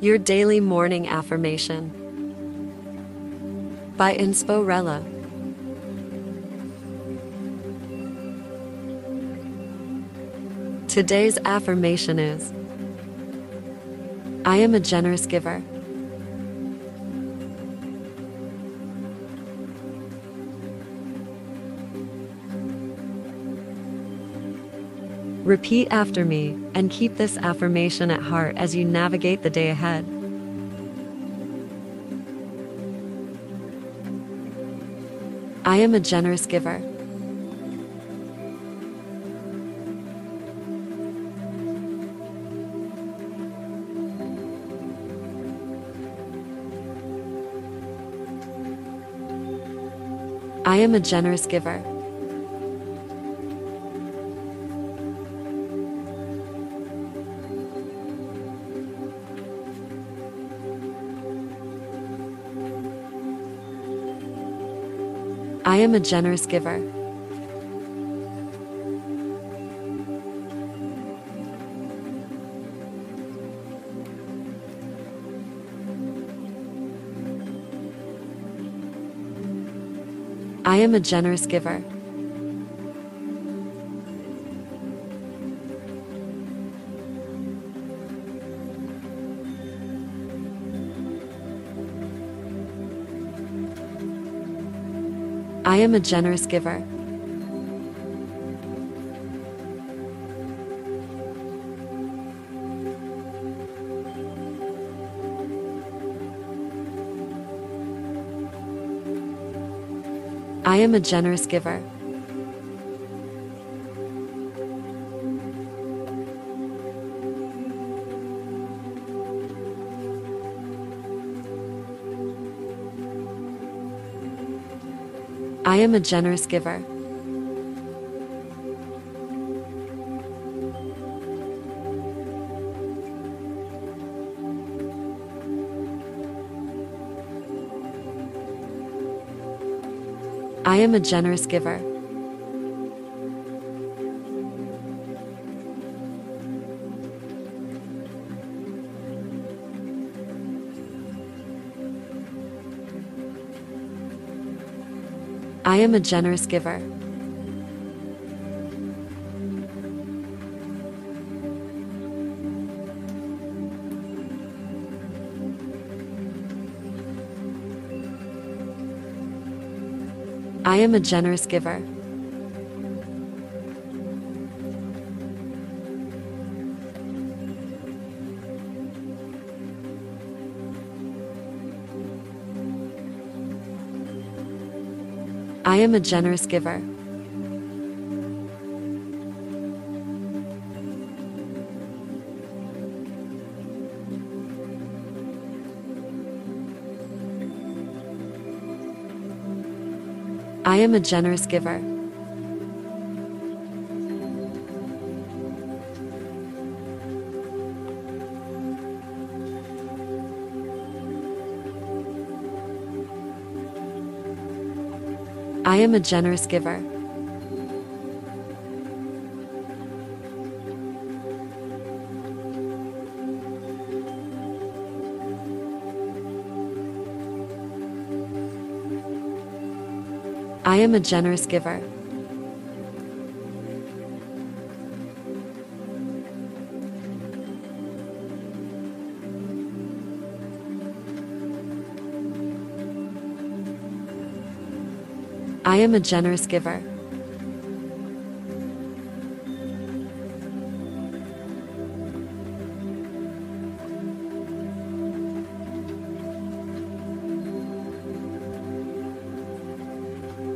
Your Daily Morning Affirmation by Insporella. Today's affirmation is I am a generous giver. Repeat after me and keep this affirmation at heart as you navigate the day ahead. I am a generous giver. I am a generous giver. I am a generous giver. I am a generous giver. I am a generous giver. I am a generous giver. I am a generous giver. I am a generous giver. I am a generous giver. I am a generous giver. I am a generous giver. I am a generous giver. I am a generous giver. I am a generous giver. I am a generous giver.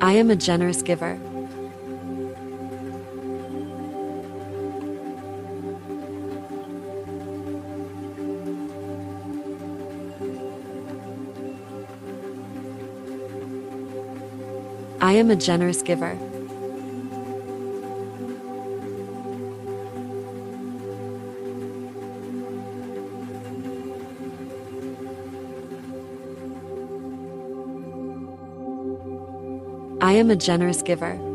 I am a generous giver. I am a generous giver. I am a generous giver.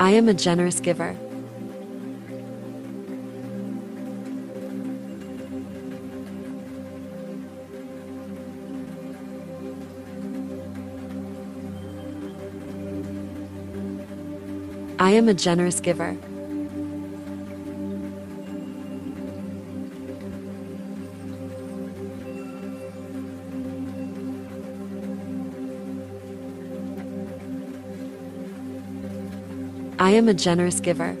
I am a generous giver. I am a generous giver. I am a generous giver.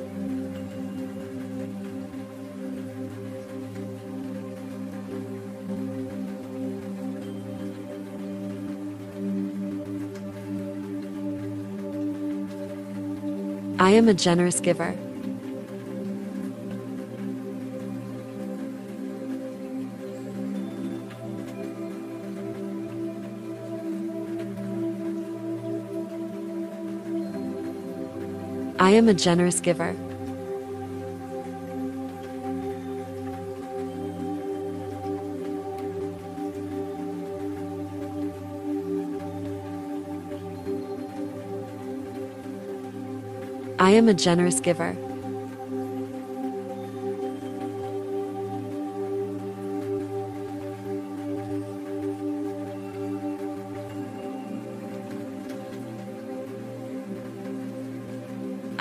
I am a generous giver. I am a generous giver. I am a generous giver.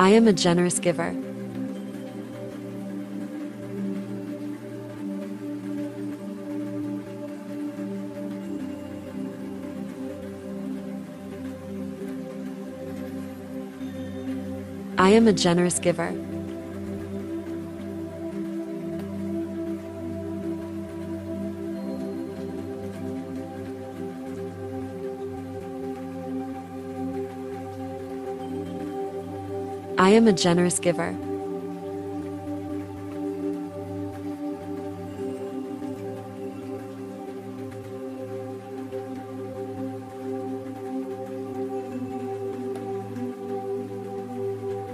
I am a generous giver. I am a generous giver. I am a generous giver.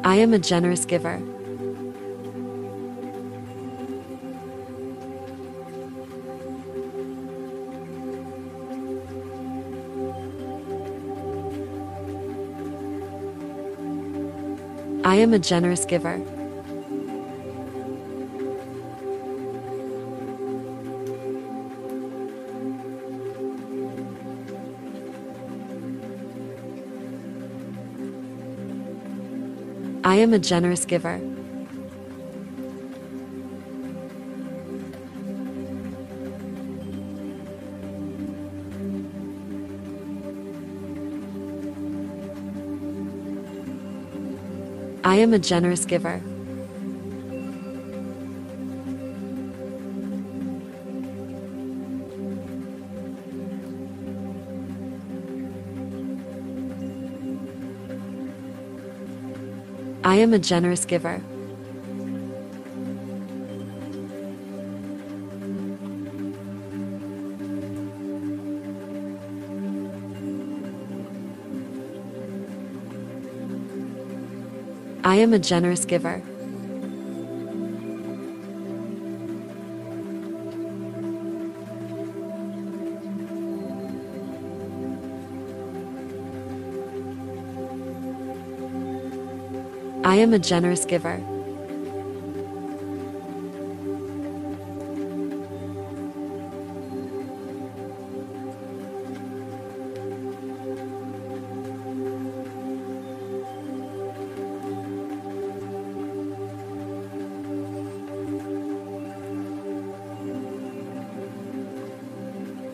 I am a generous giver. I am a generous giver. I am a generous giver. I am a generous giver. I am a generous giver. I am a generous giver. I am a generous giver.